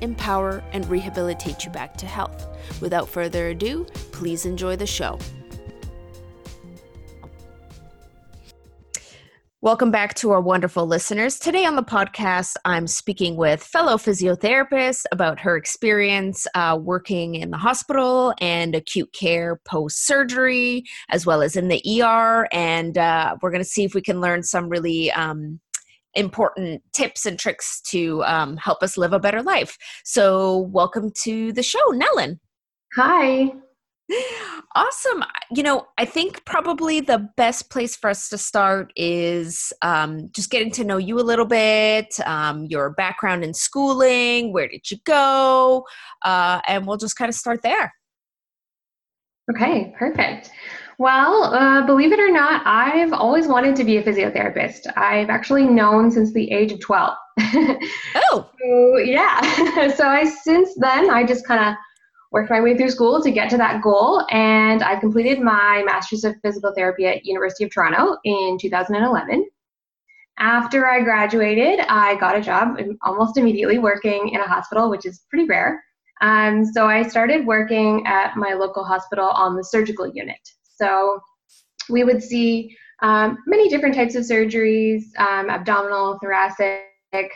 empower, and rehabilitate you back to health. Without further ado, please enjoy the show. Welcome back to our wonderful listeners. Today on the podcast, I'm speaking with fellow physiotherapist about her experience uh, working in the hospital and acute care post surgery, as well as in the ER. And uh, we're going to see if we can learn some really um, important tips and tricks to um, help us live a better life. So, welcome to the show, Nellen. Hi. Awesome. You know, I think probably the best place for us to start is um, just getting to know you a little bit, um, your background in schooling, where did you go, uh, and we'll just kind of start there. Okay, perfect. Well, uh, believe it or not, I've always wanted to be a physiotherapist. I've actually known since the age of 12. oh. So, yeah. so I since then I just kind of worked my way through school to get to that goal, and I completed my Master's of Physical Therapy at University of Toronto in 2011. After I graduated, I got a job almost immediately working in a hospital, which is pretty rare. Um, so I started working at my local hospital on the surgical unit. So we would see um, many different types of surgeries, um, abdominal, thoracic,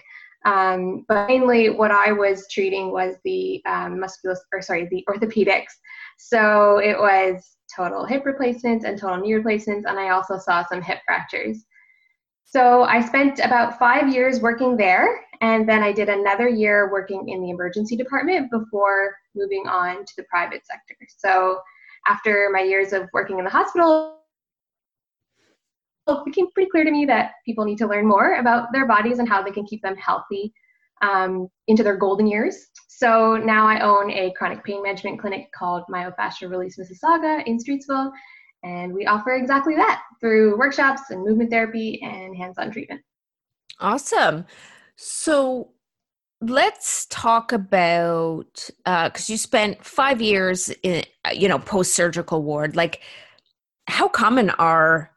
um, but mainly, what I was treating was the um, musculus, or sorry, the orthopedics. So it was total hip replacements and total knee replacements, and I also saw some hip fractures. So I spent about five years working there, and then I did another year working in the emergency department before moving on to the private sector. So after my years of working in the hospital, it became pretty clear to me that people need to learn more about their bodies and how they can keep them healthy um, into their golden years. So now I own a chronic pain management clinic called Myofascial Release Mississauga in Streetsville, and we offer exactly that through workshops and movement therapy and hands-on treatment. Awesome. So let's talk about because uh, you spent five years in you know post-surgical ward. Like, how common are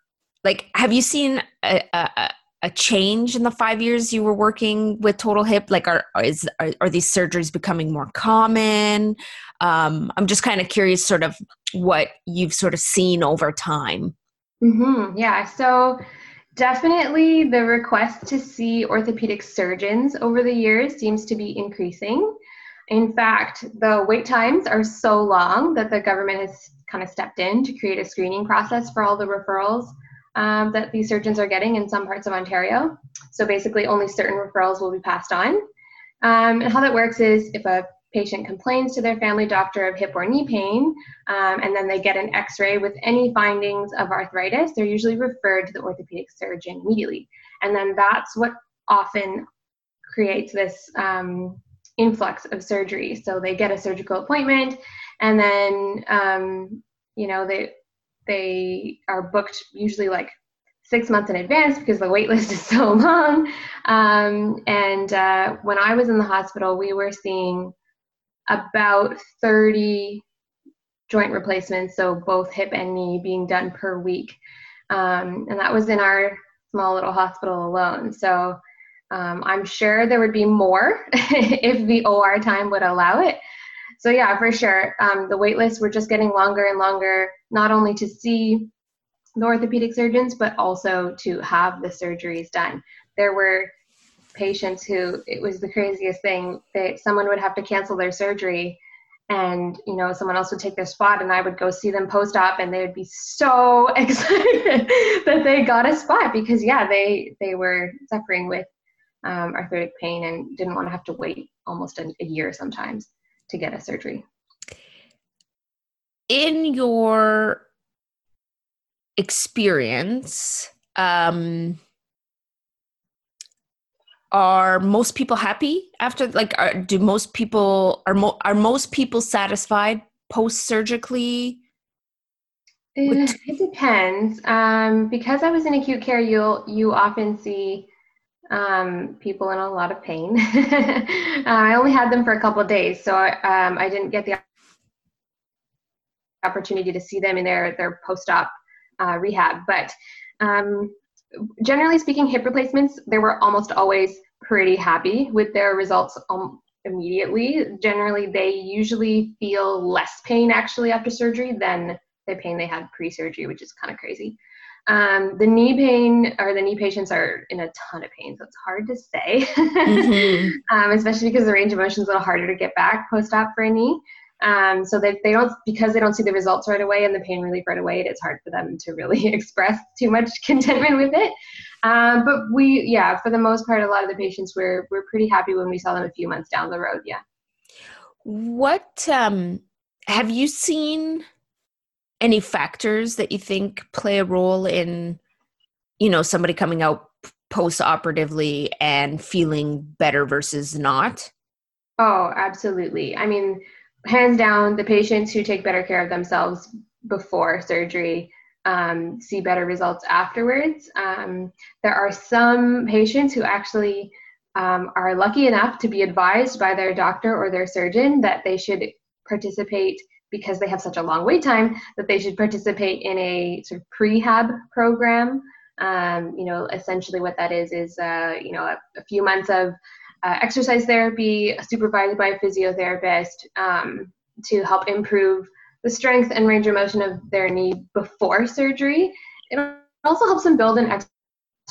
like have you seen a, a, a, change in the five years you were working with total hip like are is are, are these surgeries becoming more common um, i'm just kind of curious sort of what you've sort of seen over time mm-hmm. yeah so definitely the request to see orthopedic surgeons over the years seems to be increasing in fact the wait times are so long that the government has kind of stepped in to create a screening process for all the referrals um, that these surgeons are getting in some parts of Ontario. So basically, only certain referrals will be passed on. Um, and how that works is if a patient complains to their family doctor of hip or knee pain, um, and then they get an x ray with any findings of arthritis, they're usually referred to the orthopedic surgeon immediately. And then that's what often creates this um, influx of surgery. So they get a surgical appointment, and then, um, you know, they they are booked usually like six months in advance because the wait list is so long. Um, and uh, when I was in the hospital, we were seeing about 30 joint replacements, so both hip and knee being done per week. Um, and that was in our small little hospital alone. So um, I'm sure there would be more if the OR time would allow it so yeah, for sure. Um, the wait lists were just getting longer and longer, not only to see the orthopedic surgeons, but also to have the surgeries done. There were patients who it was the craziest thing. that someone would have to cancel their surgery and you know someone else would take their spot and i would go see them post-op and they would be so excited that they got a spot because yeah they they were suffering with um, arthritic pain and didn't want to have to wait almost a, a year sometimes to get a surgery. In your experience, um, are most people happy after like are, do most people are mo- are most people satisfied post surgically it, it depends. Um, because i was in acute care you'll you often see um, people in a lot of pain. Uh, i only had them for a couple days so I, um, I didn't get the opportunity to see them in their their post-op uh, rehab. But um, generally speaking, hip replacements, they were almost always pretty happy with their results um, immediately. Generally, they usually feel less pain actually after surgery than the pain they had pre surgery, which is kind of crazy. Um, the knee pain or the knee patients are in a ton of pain, so it's hard to say, mm-hmm. um, especially because the range of motion is a little harder to get back post op for a knee. Um, so they, they don't because they don't see the results right away and the pain relief right away. It's hard for them to really express too much contentment with it. Um, but we, yeah, for the most part, a lot of the patients we're we're pretty happy when we saw them a few months down the road. Yeah. What um, have you seen? Any factors that you think play a role in, you know, somebody coming out post-operatively and feeling better versus not? Oh, absolutely. I mean, hands down, the patients who take better care of themselves before surgery um, see better results afterwards. Um, there are some patients who actually um, are lucky enough to be advised by their doctor or their surgeon that they should participate because they have such a long wait time that they should participate in a sort of prehab program. Um, you know, essentially what that is is uh, you know a, a few months of uh, exercise therapy supervised by a physiotherapist um, to help improve the strength and range of motion of their knee before surgery. It also helps them build an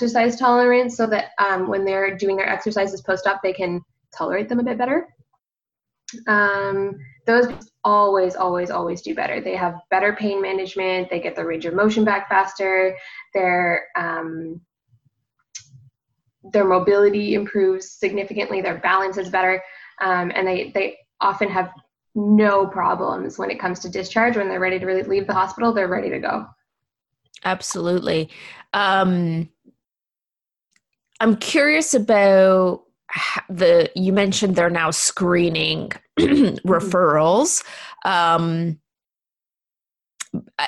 exercise tolerance so that um, when they're doing their exercises post op, they can tolerate them a bit better. Um, those always, always, always do better. They have better pain management. They get their range of motion back faster. They're um, their mobility improves significantly, their balance is better, um, and they, they often have no problems when it comes to discharge. When they're ready to really leave the hospital, they're ready to go. Absolutely. Um, I'm curious about the you mentioned they're now screening mm-hmm. referrals um,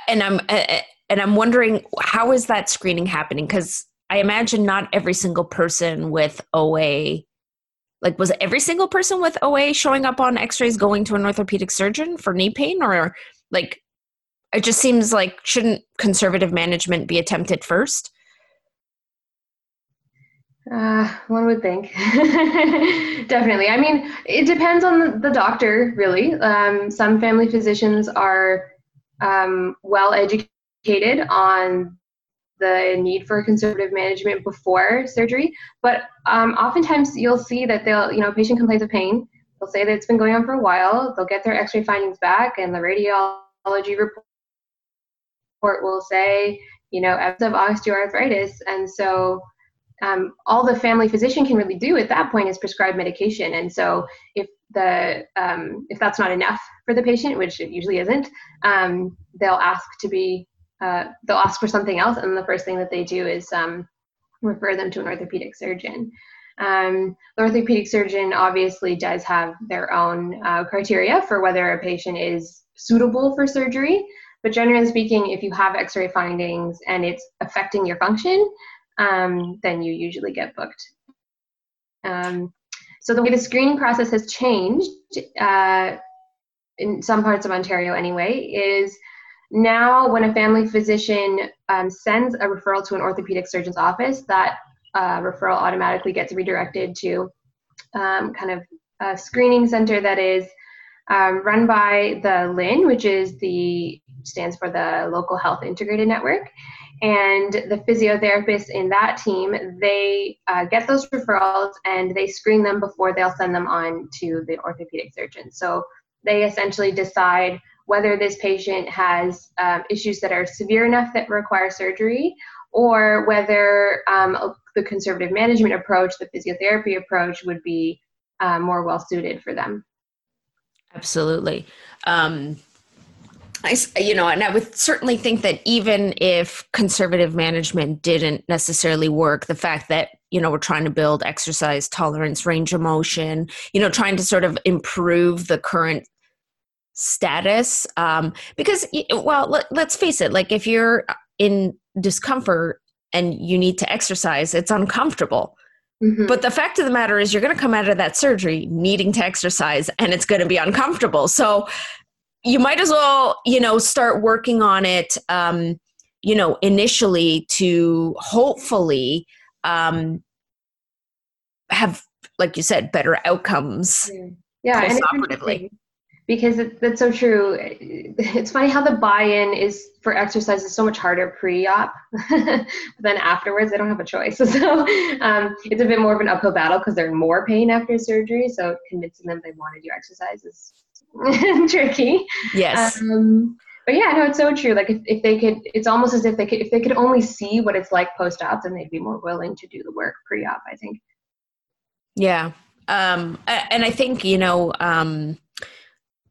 and i'm and i'm wondering how is that screening happening because I imagine not every single person with OA, like was every single person with OA showing up on X-rays going to an orthopedic surgeon for knee pain, or like it just seems like shouldn't conservative management be attempted first? Uh, one would think. Definitely. I mean, it depends on the doctor, really. Um, some family physicians are um, well educated on the need for conservative management before surgery. But um, oftentimes you'll see that they'll, you know, patient complains of pain. They'll say that it's been going on for a while. They'll get their X-ray findings back, and the radiology report will say, you know, evidence of osteoarthritis. And so um, all the family physician can really do at that point is prescribe medication. And so if the um, if that's not enough for the patient, which it usually isn't, um, they'll ask to be uh, they'll ask for something else, and the first thing that they do is um, refer them to an orthopedic surgeon. Um, the orthopedic surgeon obviously does have their own uh, criteria for whether a patient is suitable for surgery, but generally speaking, if you have x ray findings and it's affecting your function, um, then you usually get booked. Um, so the way the screening process has changed uh, in some parts of Ontario anyway is now, when a family physician um, sends a referral to an orthopedic surgeon's office, that uh, referral automatically gets redirected to um, kind of a screening center that is um, run by the LHIN, which is the stands for the Local Health Integrated Network. And the physiotherapists in that team, they uh, get those referrals and they screen them before they'll send them on to the orthopedic surgeon. So they essentially decide whether this patient has um, issues that are severe enough that require surgery or whether um, the conservative management approach, the physiotherapy approach, would be um, more well suited for them. Absolutely. Um, I, you know, and I would certainly think that even if conservative management didn't necessarily work, the fact that you know we're trying to build exercise tolerance range of motion you know trying to sort of improve the current status um because well let, let's face it like if you're in discomfort and you need to exercise it's uncomfortable. Mm-hmm. but the fact of the matter is you're going to come out of that surgery needing to exercise and it's going to be uncomfortable. So you might as well you know start working on it um you know initially to hopefully um have like you said better outcomes yeah, yeah because it, that's so true it's funny how the buy-in is for exercise is so much harder pre-op than afterwards they don't have a choice so um, it's a bit more of an uphill battle because they're in more pain after surgery so convincing them they want to do exercise is tricky yes um, but yeah, no, it's so true. Like if, if they could, it's almost as if they could, if they could only see what it's like post-op, then they'd be more willing to do the work pre-op. I think. Yeah, um, and I think you know, um,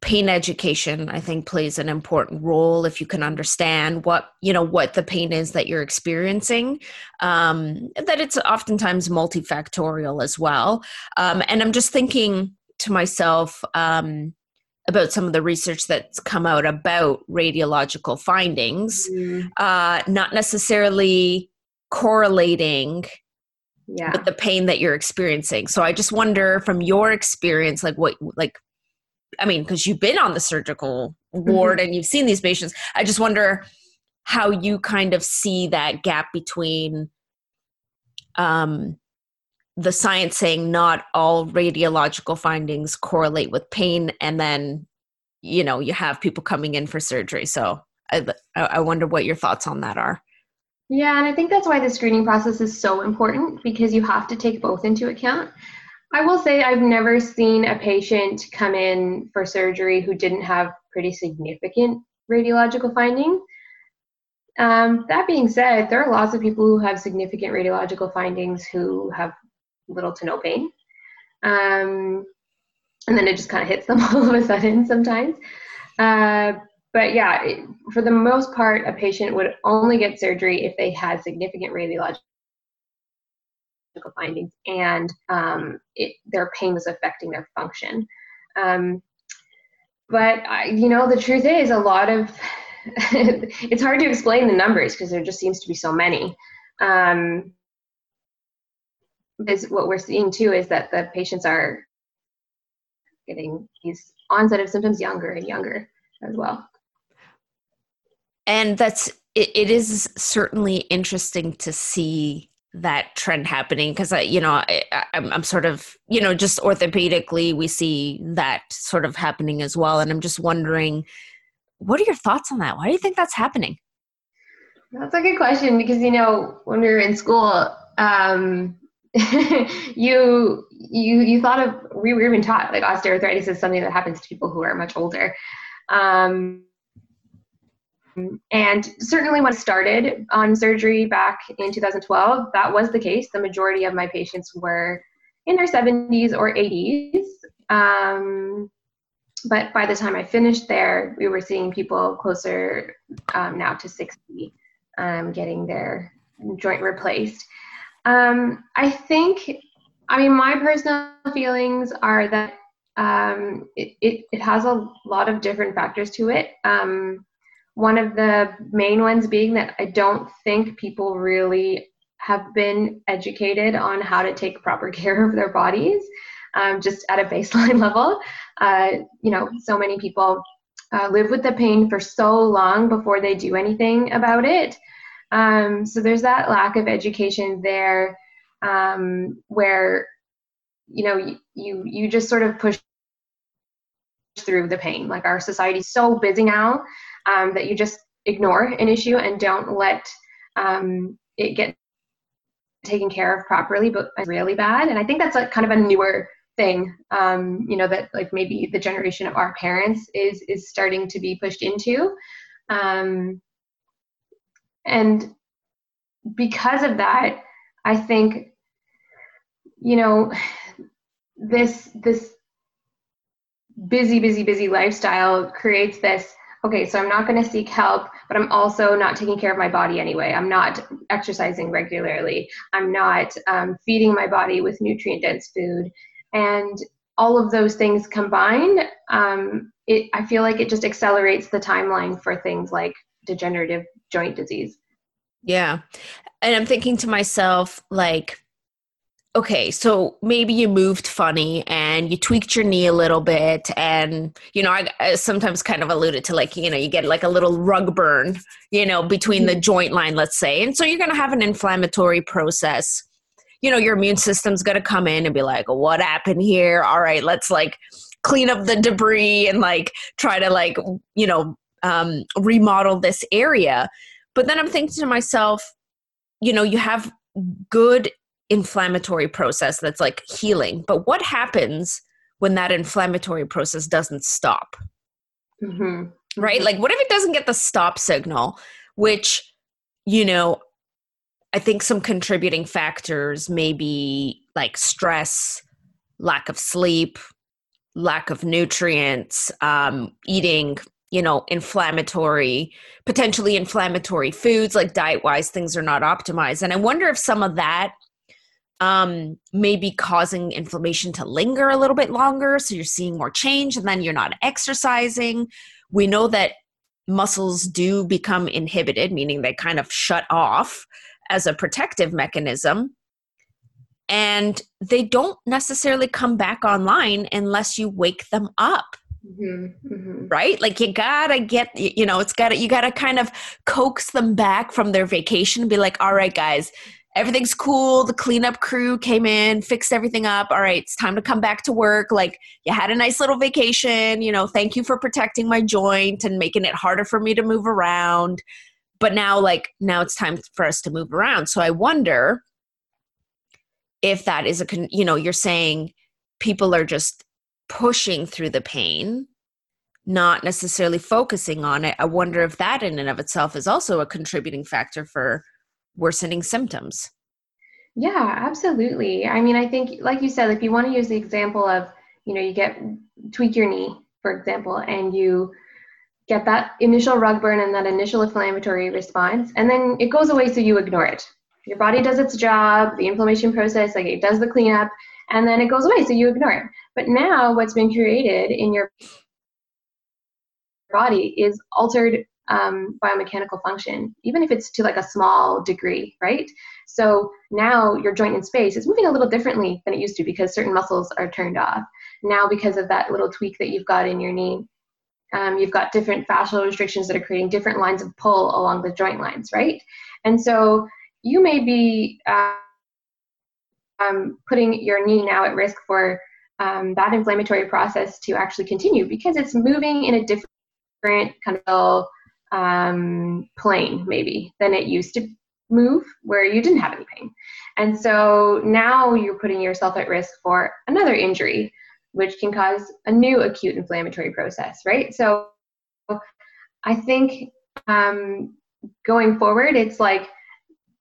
pain education. I think plays an important role if you can understand what you know what the pain is that you're experiencing. Um, that it's oftentimes multifactorial as well. Um, and I'm just thinking to myself. Um, about some of the research that's come out about radiological findings, mm. uh, not necessarily correlating yeah. with the pain that you're experiencing. So I just wonder from your experience, like what, like, I mean, because you've been on the surgical ward mm-hmm. and you've seen these patients, I just wonder how you kind of see that gap between um, the science saying not all radiological findings correlate with pain and then you know you have people coming in for surgery. So i, I wonder what your thoughts on that are. Yeah and i think that's why the screening process is so important because you have to take both into account i will say i've never seen a patient come in for surgery who didn't have pretty significant radiological findings um, that being said, there are lots of people who have significant radiological findings who have little to no pain. Um, and then it just kind of hits them all of a sudden sometimes. Uh, but yeah, for the most part, a patient would only get surgery if they had significant radiological findings and um, it, their pain was affecting their function. Um, but I, you know, the truth is, a lot of it's hard to explain the numbers because there just seems to be so many. Um, is what we're seeing too is that the patients are getting these onset of symptoms younger and younger as well. And that's it, it is certainly interesting to see that trend happening because I, you know, I, I'm, I'm sort of, you know, just orthopedically, we see that sort of happening as well. And I'm just wondering, what are your thoughts on that? Why do you think that's happening? That's a good question because, you know, when we were in school, um, you you you thought of we were even taught like osteoarthritis is something that happens to people who are much older um, and certainly when I started on surgery back in 2012 that was the case. The majority of my patients were in their 70s or 80s um, but by the time I finished there we were seeing people closer um, now to 60 um, getting their joint replaced. Um, I think, I mean, my personal feelings are that um, it, it, it, has a lot of different factors to it. One of the main ones being that I don't think people really have been educated on how to take proper care of their bodies, um, just at a baseline level. Uh, you know, so many people uh, live with the pain for so long before they do anything about it. Um, so there's that lack of education there um, where, you know, you, you, you just sort of push through the pain. Like our society's so busy now um, that you just ignore an issue and don't let um, it get taken care of properly, but really bad. And I think that's like kind of a newer thing, um, you know, that like maybe the generation of our parents is is starting to be pushed into. Um, and because of that, I think, you know, this this busy, busy, busy lifestyle creates this okay, so I'm not going to seek help, but I'm also not taking care of my body anyway. I'm not exercising regularly. I'm not um, feeding my body with nutrient dense food. And all of those things combined, um, it, I feel like it just accelerates the timeline for things like degenerative joint disease. Yeah. And I'm thinking to myself, like, okay, so maybe you moved funny and you tweaked your knee a little bit. And, you know, I, I, sometimes kind of alluded to like, you know, you get like a little rug burn, you know, between the mm-hmm. joint line, let's say. And so you're going to have an inflammatory process. You know, your immune system's going to come in and be like, what happened here? All right, let's like clean up the debris and like try to like, you know, um, remodel this area. But then I'm thinking to myself, you know, you have good inflammatory process that's like healing. But what happens when that inflammatory process doesn't stop? Mm-hmm. Right? Mm-hmm. Like, what if it doesn't get the stop signal, which, you know, I think some contributing factors may be like stress, lack of sleep, lack of nutrients, um, eating, you know, inflammatory, potentially inflammatory foods, like diet wise, things are not optimized. And I wonder if some of that um, maybe causing inflammation to linger a little bit longer. So you're seeing more change and then you're not exercising. We know that muscles do become inhibited, meaning they kind of shut off as a protective mechanism. And they don't necessarily come back online unless you wake them up. Mm-hmm, mm-hmm. Right? Like you gotta get, you know, it's gotta, you gotta kind of coax them back from their vacation and be like, all right, guys, everything's cool. The cleanup crew came in, fixed everything up. All right, it's time to come back to work. Like, you had a nice little vacation. You know, thank you for protecting my joint and making it harder for me to move around. But now, like, now it's time for us to move around. So I wonder if that is a, con- you know, you're saying people are just pushing through the pain not necessarily focusing on it i wonder if that in and of itself is also a contributing factor for worsening symptoms. Yeah, absolutely. I mean, I think, like you said, if you want to use the example of, you know, you get tweak your knee, for example, and you get that initial rug burn and that initial inflammatory response, and then it goes away, so you ignore it. Your body does its job, the inflammation process, like it does the cleanup, and then it goes away, so you ignore it. But now, what's been created in your body is altered um, biomechanical function, even if it's to like a small degree, right? So now your joint in space is moving a little differently than it used to because certain muscles are turned off. Now, because of that little tweak that you've got in your knee, um, you've got different fascial restrictions that are creating different lines of pull along the joint lines, right? And so you may be uh, um, putting your knee now at risk for um, that inflammatory process to actually continue because it's moving in a different kind of um, plane maybe than it used to move where you didn't have any pain. And so now you're putting yourself at risk for another injury, which can cause a new acute inflammatory process, right? So I think um, going forward, it's like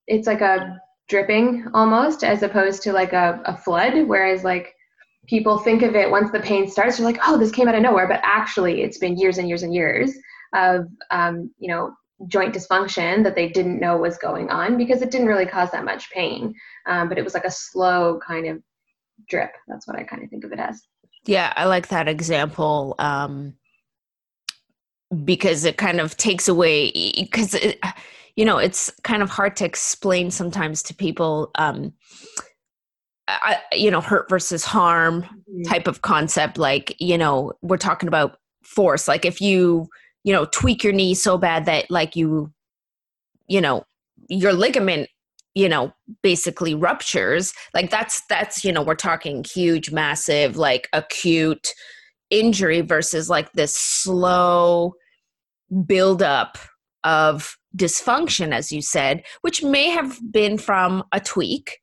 it's like a dripping almost as opposed to like a, a flood. Whereas like people think of it once the pain starts, you're like, oh, this came out of nowhere, but actually it's been years and years and years of um, you know joint dysfunction that they didn't know was going on because it didn't really cause that much pain. Um, but it was like a slow kind of drip. That's what i kind of think of it as. Yeah i like that example um, because it kind of takes away because you know it's kind of hard to explain sometimes to people um, I, you know hurt versus harm mm-hmm. type of concept. Like you know we're talking about force. Like if you you know tweak your knee so bad that like you you know your ligament you know basically ruptures. Like that's that's you know we're talking huge massive like acute injury versus like this slow buildup of dysfunction as you said which may have been from a tweak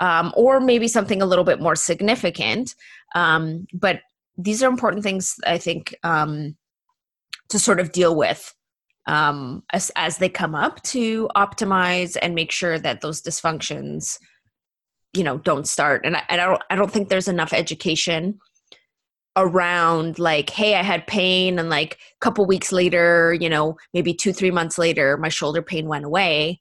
um, or maybe something a little bit more significant. Um, but these are important things i think um, to sort of deal with um, as, as they come up to optimize and make sure that those dysfunctions you know don't start. And I, I don't i don't think there's enough education around like hey i had pain and like a couple weeks later you know maybe two three months later my shoulder pain went away.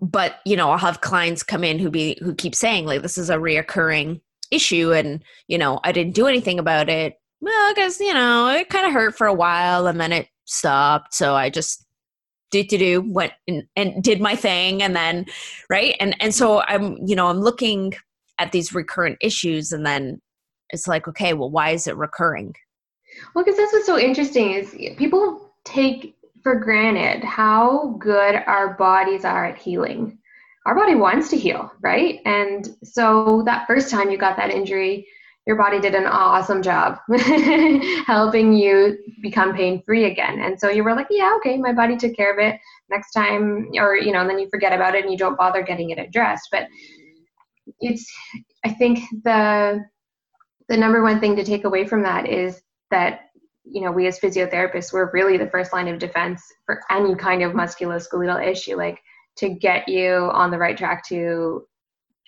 But you know i'll have clients come in who be who keep saying like this is a reoccurring issue and you know i didn't do anything about it well because you know it kind of hurt for a while and then it stopped so i just do to do went and, and did my thing and then right? And and so i'm you know i'm looking at these recurrent issues and then it's like okay well why is it recurring? Well because that's what's so interesting is people take for granted how good our bodies are at healing. Our body wants to heal right? And so that first time you got that injury your body did an awesome job helping you become pain free again. And so you were like yeah okay my body took care of it. Next time or you know and then you forget about it and you don't bother getting it addressed. But it's i think the the number one thing to take away from that is that you know we as physiotherapists we're really the first line of defense for any kind of musculoskeletal issue like to get you on the right track to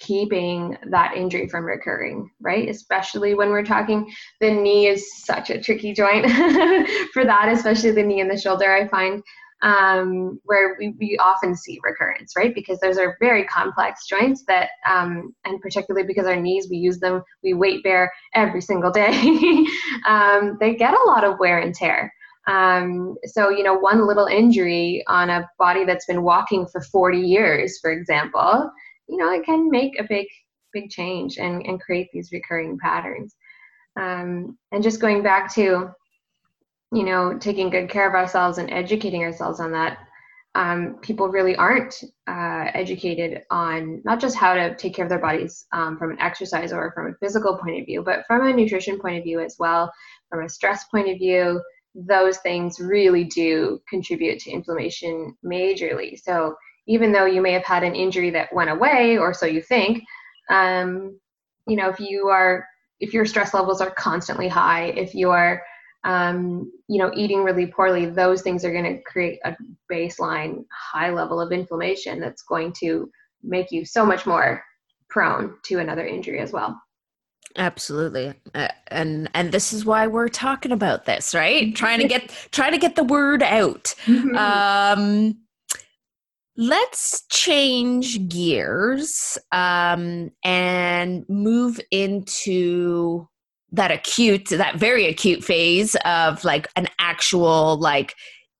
keeping that injury from recurring right especially when we're talking the knee is such a tricky joint for that especially the knee and the shoulder i find um, where we, we often see recurrence, right? Because those are very complex joints that, um, and particularly because our knees, we use them, we weight bear every single day, um, they get a lot of wear and tear. Um, so, you know, one little injury on a body that's been walking for 40 years, for example, you know, it can make a big, big change and, and create these recurring patterns. Um, and just going back to you know, taking good care of ourselves and educating ourselves on that, um, people really aren't uh, educated on not just how to take care of their bodies um, from an exercise or from a physical point of view, but from a nutrition point of view as well, from a stress point of view. Those things really do contribute to inflammation majorly. So even though you may have had an injury that went away, or so you think, um, you know, if you are, if your stress levels are constantly high, if you are um, you know, eating really poorly, those things are going to create a baseline high level of inflammation that's going to make you so much more prone to another injury as well. Absolutely. Uh, and and this is why we're talking about this, right? trying to get trying to get the word out. Mm-hmm. Um let's change gears um and move into that acute that very acute phase of like an actual like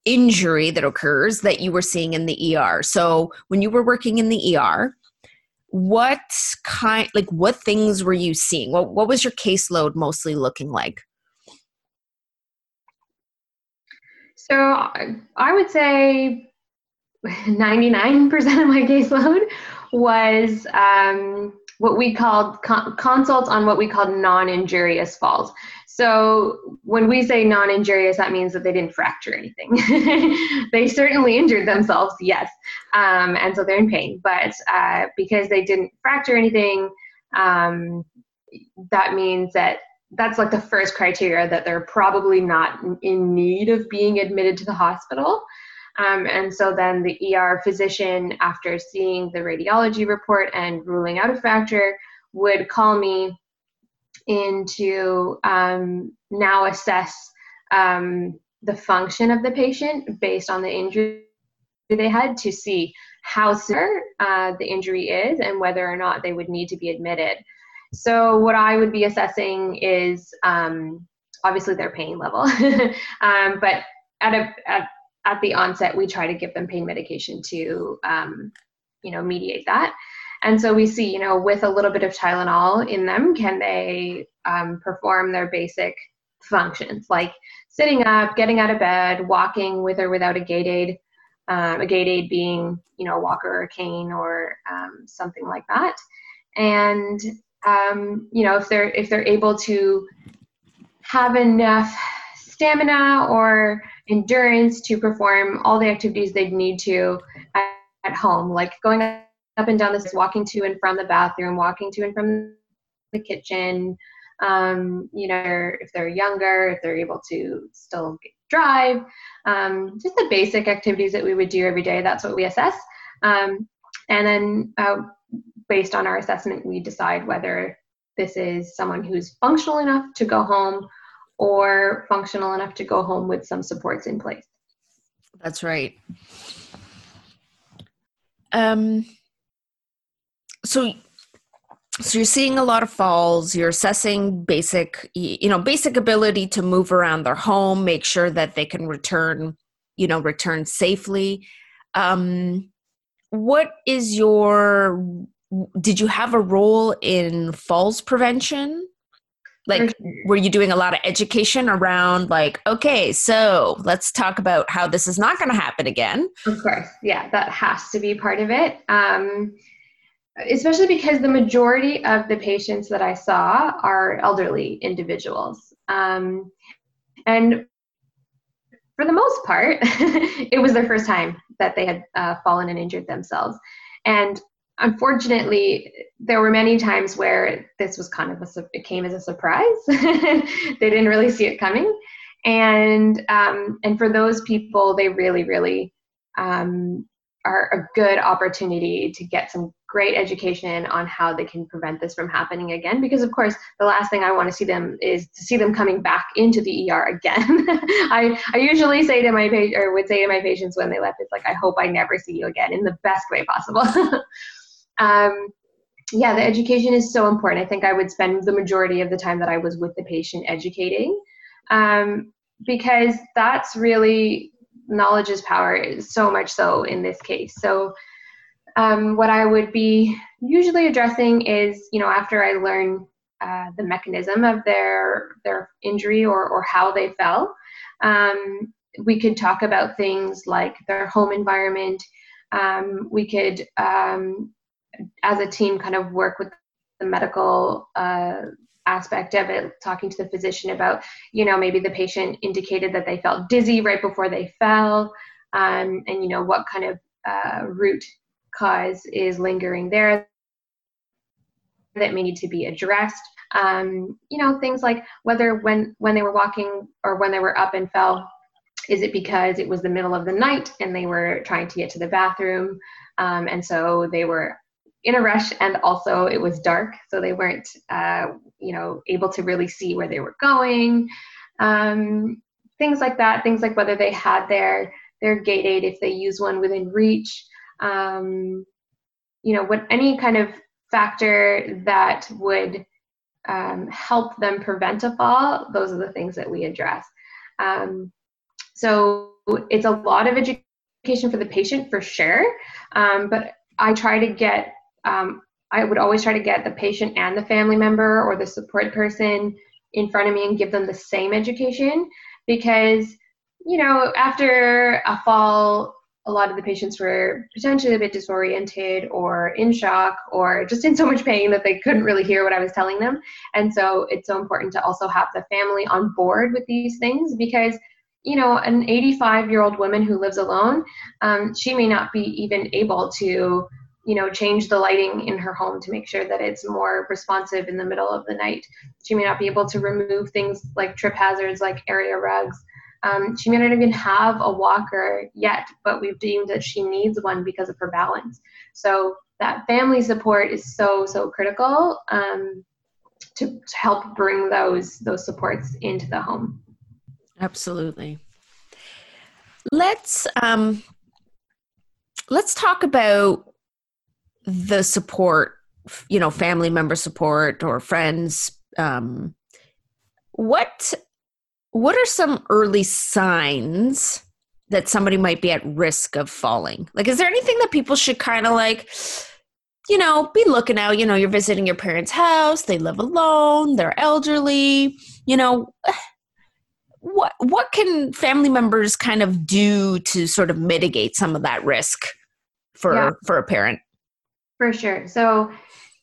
injury that occurs that you were seeing in the ER. So when you were working in the ER, what kind like what things were you seeing? What what was your caseload mostly looking like? So I would say 99% of my caseload was um, what we called con- consults on what we called non-injurious falls. So when we say non-injurious, that means that they didn't fracture anything. they certainly injured themselves, yes, um, and so they're in pain. But uh, because they didn't fracture anything, um, that means that that's like the first criteria that they're probably not in need of being admitted to the hospital. Um, and so then the ER physician, after seeing the radiology report and ruling out a fracture, would call me in to um, now assess um, the function of the patient based on the injury they had to see how severe uh, the injury is and whether or not they would need to be admitted. So, what I would be assessing is um, obviously their pain level, um, but at a at at the onset, we try to give them pain medication to, um, you know, mediate that. And so we see, you know, with a little bit of Tylenol in them, can they um, perform their basic functions like sitting up, getting out of bed, walking with or without a gait aid, um, a gait aid being, you know, a walker or a cane or um, something like that. And um, you know, if they're if they're able to have enough stamina or endurance to perform all the activities they'd need to at, at home, like going up and down this, walking to and from the bathroom, walking to and from the kitchen. Um, you know, if they're younger, if they're able to still drive, um, just the basic activities that we would do every day. That's what we assess. Um, and then, uh, based on our assessment, we decide whether this is someone who's functional enough to go home or functional enough to go home with some supports in place. That's right. Um, so so you're seeing a lot of falls you're assessing basic you know basic ability to move around their home make sure that they can return you know return safely um what is your did you have a role in falls prevention like were you doing a lot of education around like okay so let's talk about how this is not going to happen again of course yeah that has to be part of it um especially because the majority of the patients that I saw are elderly individuals. Um, and for the most part, it was their first time that they had uh, fallen and injured themselves. And unfortunately, there were many times where this was kind of a, it came as a surprise. they didn't really see it coming. And, um, and for those people, they really, really um, are a good opportunity to get some great education on how they can prevent this from happening again because of course the last thing i want to see them is to see them coming back into the er again I, I usually say to my or would say to my patients when they left it's like i hope i never see you again in the best way possible um, yeah the education is so important i think i would spend the majority of the time that i was with the patient educating um, because that's really knowledge is power so much so in this case so um, what I would be usually addressing is, you know, after I learn uh, the mechanism of their their injury or or how they fell, um, we could talk about things like their home environment. Um, we could, um, as a team, kind of work with the medical uh, aspect of it, talking to the physician about, you know, maybe the patient indicated that they felt dizzy right before they fell, um, and you know what kind of uh, root cause is lingering there that may need to be addressed. Um, you know, things like whether when when they were walking or when they were up and fell, is it because it was the middle of the night and they were trying to get to the bathroom, um, and so they were in a rush, and also it was dark, so they weren't, uh, you know, able to really see where they were going. Um, things like that. Things like whether they had their their gait aid if they use one within reach um, you know, what any kind of factor that would um, help them prevent a fall, those are the things that we address. Um, so it's a lot of education for the patient for sure, um, but I try to get, um, I would always try to get the patient and the family member or the support person in front of me and give them the same education because, you know, after a fall, a lot of the patients were potentially a bit disoriented or in shock or just in so much pain that they couldn't really hear what I was telling them. And so it's so important to also have the family on board with these things because, you know, an 85 year old woman who lives alone, um, she may not be even able to, you know, change the lighting in her home to make sure that it's more responsive in the middle of the night. She may not be able to remove things like trip hazards like area rugs um, she may not even have a walker yet, but we've deemed that she needs one because of her balance. So that family support is so so critical um, to, to help bring those those supports into the home. Absolutely. Let's um, let's talk about the support. You know, family member support or friends. Um, what what are some early signs that somebody might be at risk of falling? Like, is there anything that people should kind of like, you know, be looking out? You know, you're visiting your parents' house, they live alone, they're elderly, you know. What what can family members kind of do to sort of mitigate some of that risk for yeah. for a parent? For sure. So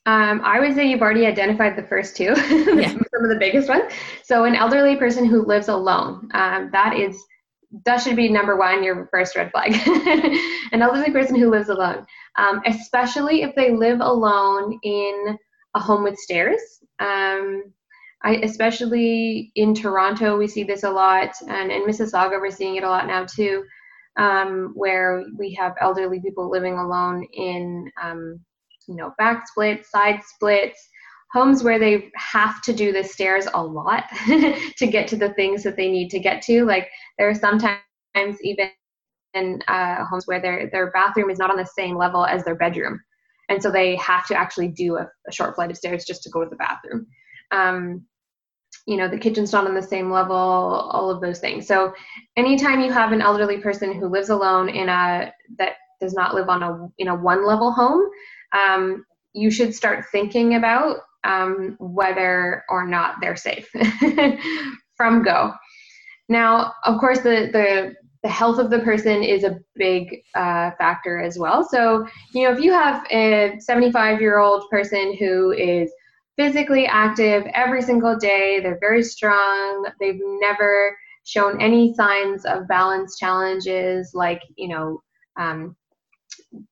um, I would say you've already identified the first two, yeah. some of the biggest ones. So, an elderly person who lives alone, um, that is that should be number one, your first red flag. an elderly person who lives alone, um, especially if they live alone in a home with stairs. Um, I, especially in Toronto, we see this a lot, and in Mississauga, we're seeing it a lot now too, um, where we have elderly people living alone in um, you know, back splits, side splits, homes where they have to do the stairs a lot to get to the things that they need to get to. Like there are sometimes even in uh, homes where their their bathroom is not on the same level as their bedroom, and so they have to actually do a, a short flight of stairs just to go to the bathroom. Um, you know the kitchen's not on the same level all of those things so anytime you have an elderly person who lives alone in a that does not live on a in a one level home um, you should start thinking about um, whether or not they're safe from go. Now, of course, the, the the health of the person is a big uh, factor as well. So, you know, if you have a 75 year old person who is physically active every single day, they're very strong, they've never shown any signs of balance challenges like, you know, um,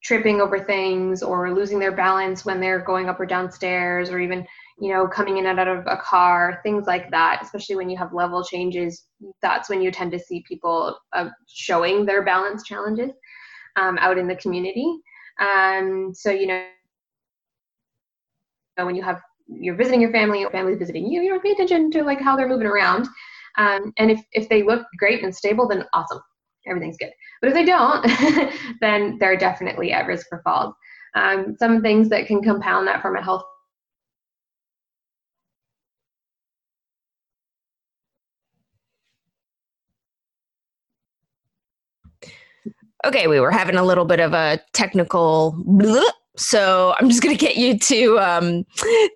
tripping over things or losing their balance when they're going up or downstairs or even you know coming in and out of a car things like that especially when you have level changes that's when you tend to see people uh, showing their balance challenges um, out in the community. Um, so you know when you have you're visiting your family or family's visiting you you know pay attention to like how they're moving around. Um, and if, if they look great and stable then awesome everything's good. But if they don't, then they're definitely at risk for falls. Um, some things that can compound that from a health Okay, we were having a little bit of a technical so I'm just going to get you to um,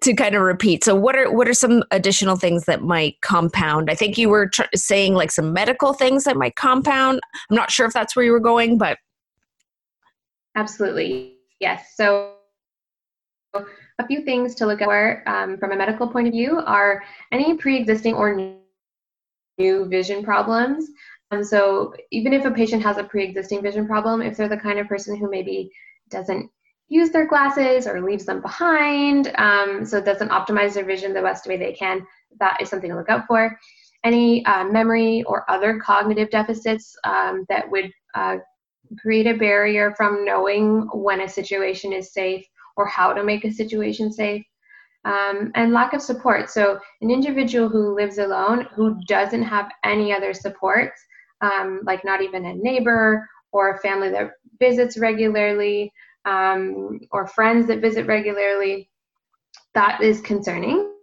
to kind of repeat. So what are what are some additional things that might compound? I think you were tr- saying like some medical things that might compound. I'm not sure if that's where you were going, but absolutely yes. So a few things to look at for um, from a medical point of view are any pre-existing or new vision problems. And so even if a patient has a pre-existing vision problem, if they're the kind of person who maybe doesn't use their glasses or leaves them behind, um, so it doesn't optimize their vision the best way they can. That is something to look out for. Any uh, memory or other cognitive deficits um, that would uh, create a barrier from knowing when a situation is safe or how to make a situation safe. Um, and lack of support. So, an individual who lives alone who doesn't have any other supports, um, like not even a neighbor or a family that visits regularly, um, or friends that visit regularly, that is concerning.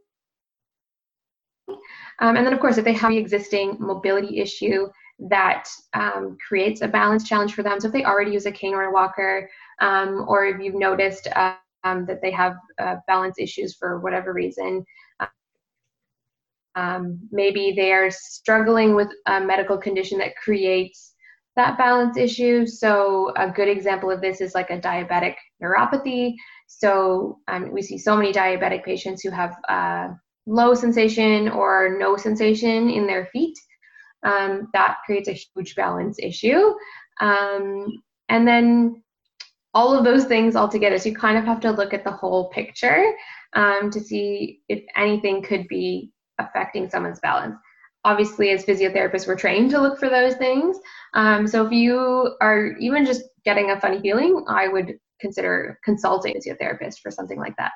Um, and then, of course, if they have the existing mobility issue that um, creates a balance challenge for them, so if they already use a cane or a walker, um, or if you've noticed um, that they have uh, balance issues for whatever reason, um, maybe they are struggling with a medical condition that creates that balance issue. So a good example of this is like a diabetic neuropathy. So um, we see so many diabetic patients who have uh, low sensation or no sensation in their feet. Um, that creates a huge balance issue. Um, and then all of those things all together. So you kind of have to look at the whole picture um, to see if anything could be affecting someone's balance obviously as physiotherapists we're trained to look for those things. Um, so if you are even just getting a funny feeling i would consider consulting a physiotherapist for something like that.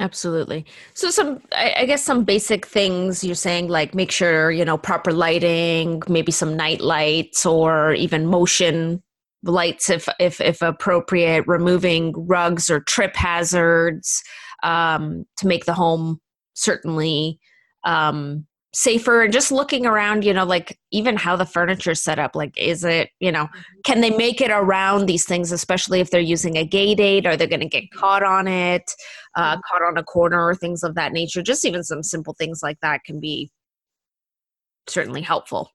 Absolutely. So some I, guess some basic things you're saying like make sure you know proper lighting maybe some night lights or even motion lights if if if appropriate removing rugs or trip hazards um, to make the home certainly um, safer and just looking around you know like even how the furniture's set up like is it you know mm-hmm. can they make it around these things especially if they're using a gait aid are they going to get caught on it uh, mm-hmm. caught on a corner or things of that nature just even some simple things like that can be certainly helpful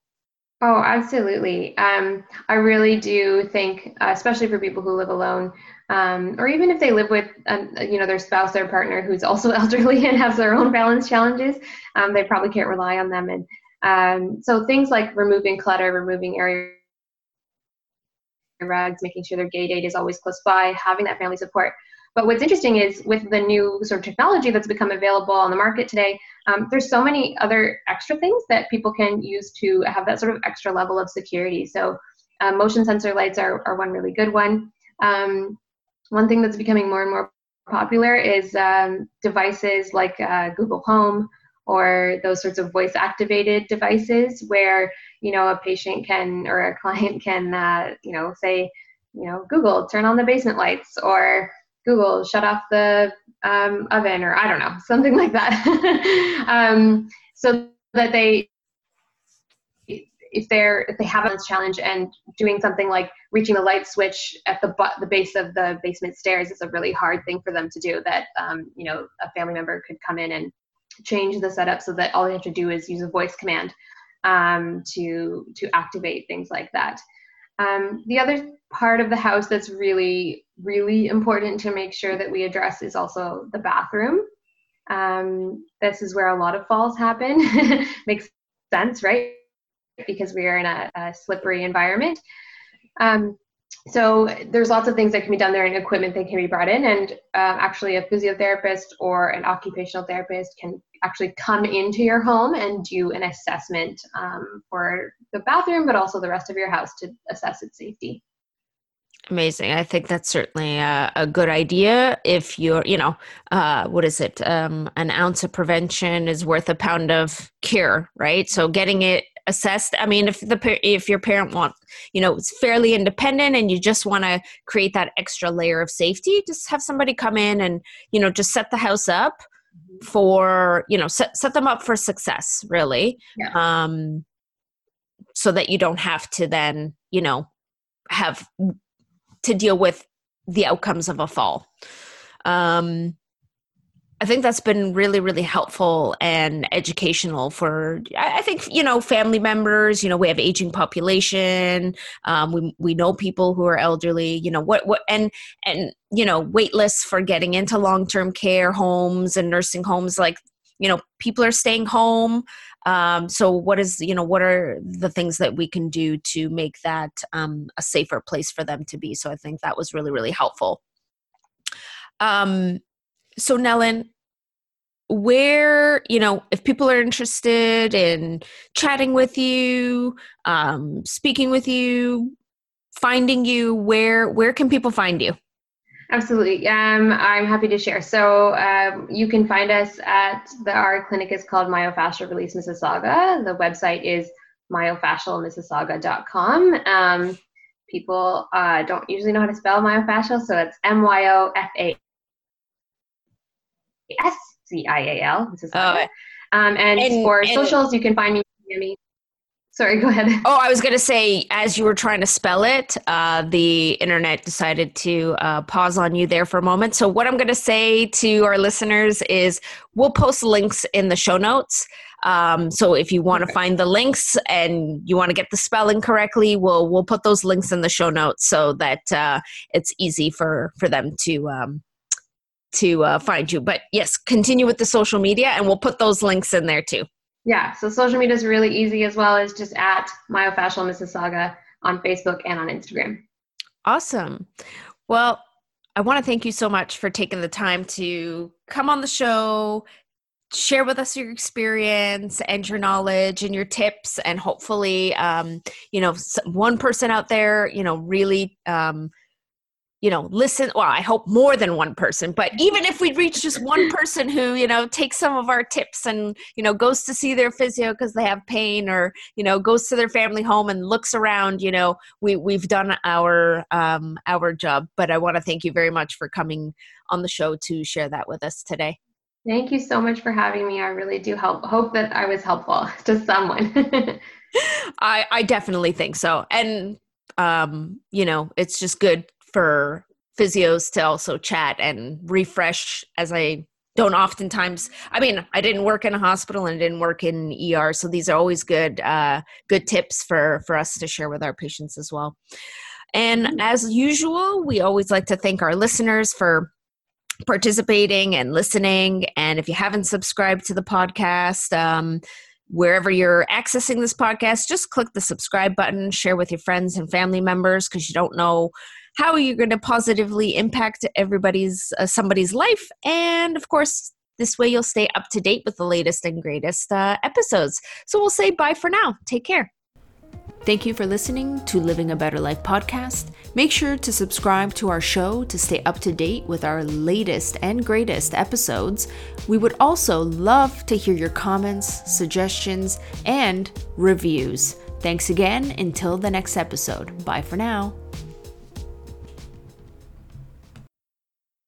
Oh, absolutely. Um, I really do think, uh, especially for people who live alone, um, or even if they live with, um, you know, their spouse or partner who's also elderly and has their own balance challenges, um, they probably can't rely on them. And um, so things like removing clutter, removing area rugs, making sure their gait aid is always close by, having that family support. But what's interesting is with the new sort of technology that's become available on the market today, um, there's so many other extra things that people can use to have that sort of extra level of security. So uh, motion sensor lights are, are one really good one. Um, one thing that's becoming more and more popular is um, devices like uh, Google Home or those sorts of voice activated devices where you know a patient can or a client can uh, you know say you know Google turn on the basement lights or Google shut off the um, oven or I don't know something like that. Um, so that they if they're if they have a challenge and doing something like reaching the light switch at the butt the base of the basement stairs is a really hard thing for them to do that um, you know a family member could come in and change the setup so that all they have to do is use a voice command um, to to activate things like that. Um, the other part of the house that's really really important to make sure that we address is also the bathroom. Um, this is where a lot of falls happen. Makes sense right because we are in a, a slippery environment. Um, so there's lots of things that can be done there and equipment that can be brought in and uh, actually a physiotherapist or an occupational therapist can actually come into your home and do an assessment um, for the bathroom but also the rest of your house to assess its safety Amazing. I think that's certainly a, a, good idea. If you're, you know, uh, what is it? Um, an ounce of prevention is worth a pound of cure, right? So getting it assessed. I mean, if the if your parent want, you know, it's fairly independent, and you just want to create that extra layer of safety, just have somebody come in and you know just set the house up mm-hmm. for you know set set them up for success, really. Yeah. Um, so that you don't have to then you know have to deal with the outcomes of a fall. Um, I think that's been really, really helpful and educational for, I think, you know, family members, you know, we have aging population. Um, we, we know people who are elderly, you know, what, what, and, and, you know, wait lists for getting into long-term care homes and nursing homes. Like, you know, people are staying home. Um, so what is, you know, what are the things that we can do to make that um, a safer place for them to be? So I think that was really, really helpful. Um, so Nellen, where you know if people are interested in chatting with you um, speaking with you finding you where where can people find you? Absolutely. Um, i'm happy to share. So um, you can find us at the our clinic is called myofascial release mississauga. The website is myofascialmississauga.com um, people uh, don't usually know how to spell myofascial so it's m-y-o-f-a S C I A L. This is oh, um, and, and, for and, socials, you can find me. Sorry, go ahead. Oh, I was going to say, as you were trying to spell it, uh, the internet decided to uh, pause on you there for a moment. So, what I'm going to say to our listeners is we'll post links in the show notes. Um, so, if you want to find the links and you want to get the spelling correctly, we'll we'll put those links in the show notes so that uh, it's easy for for them to um, to uh, find you. But yes, continue with the social media, and we'll put those links in there too. Yeah, so social media is really easy as well as just at myofascial Mississauga on Facebook and on Instagram. Awesome. Well, I want to thank you so much for taking the time to come on the show, share with us your experience and your knowledge and your tips, and hopefully, um, you know, one person out there, you know, really. Um, you know listen well i hope more than one person but even if we reach just one person who you know takes some of our tips and you know goes to see their physio because they have pain or you know goes to their family home and looks around you know we we've done our um our job but i want to thank you very much for coming on the show to share that with us today. Thank you so much for having me. I really do help hope that i was helpful to someone. I i definitely think so. And um you know it's just good for physios to also chat and refresh as I don't oftentimes i mean i didn't work in a hospital and didn't work in er so these are always good uh, good tips for for us to share with our patients as well and mm-hmm. as usual we always like to thank our listeners for participating and listening and if you haven't subscribed to the podcast um, wherever you're accessing this podcast just click the subscribe button share with your friends and family members because you don't know how are you're going to positively impact everybody's uh, somebody's life and of course this way you'll stay up to date with the latest and greatest uh, episodes so we'll say bye for now take care Thank you for listening to Living a Better Life podcast. Make sure to subscribe to our show to stay up to date with our latest and greatest episodes. We would also love to hear your comments, suggestions, and reviews. Thanks again. Until the next episode. Bye for now.